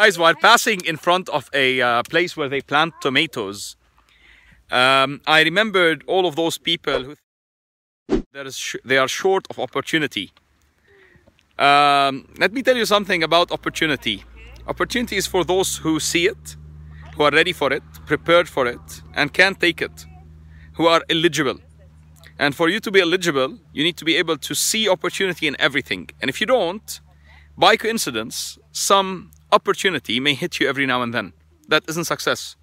Guys, while passing in front of a uh, place where they plant tomatoes, um, I remembered all of those people who there is they are short of opportunity. Um, let me tell you something about opportunity. Opportunity is for those who see it, who are ready for it, prepared for it, and can take it, who are eligible. And for you to be eligible, you need to be able to see opportunity in everything. And if you don't, by coincidence, some opportunity may hit you every now and then. That isn't success.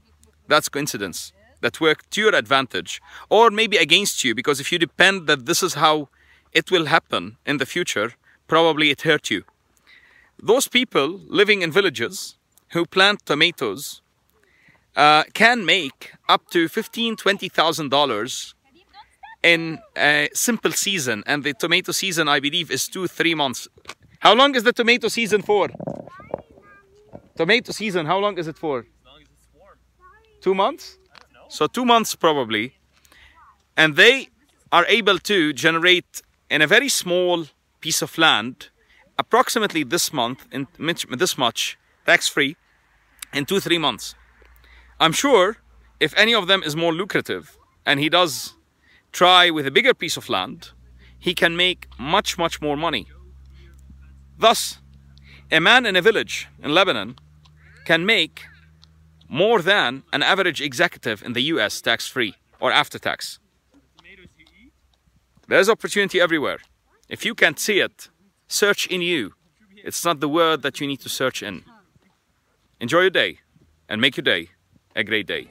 That's coincidence that work to your advantage or maybe against you because if you depend that this is how it will happen in the future, probably it hurt you. Those people living in villages who plant tomatoes uh, can make up to fifteen, twenty thousand dollars in a simple season, and the tomato season, I believe, is two, three months. How long is the tomato season for? Tomato season, how long is it for? Two months? So two months probably. And they are able to generate in a very small piece of land approximately this month in this much tax free in two three months i'm sure if any of them is more lucrative and he does try with a bigger piece of land he can make much much more money thus a man in a village in lebanon can make more than an average executive in the US tax free or after tax. There's opportunity everywhere. If you can't see it, search in you. It's not the word that you need to search in. Enjoy your day and make your day a great day.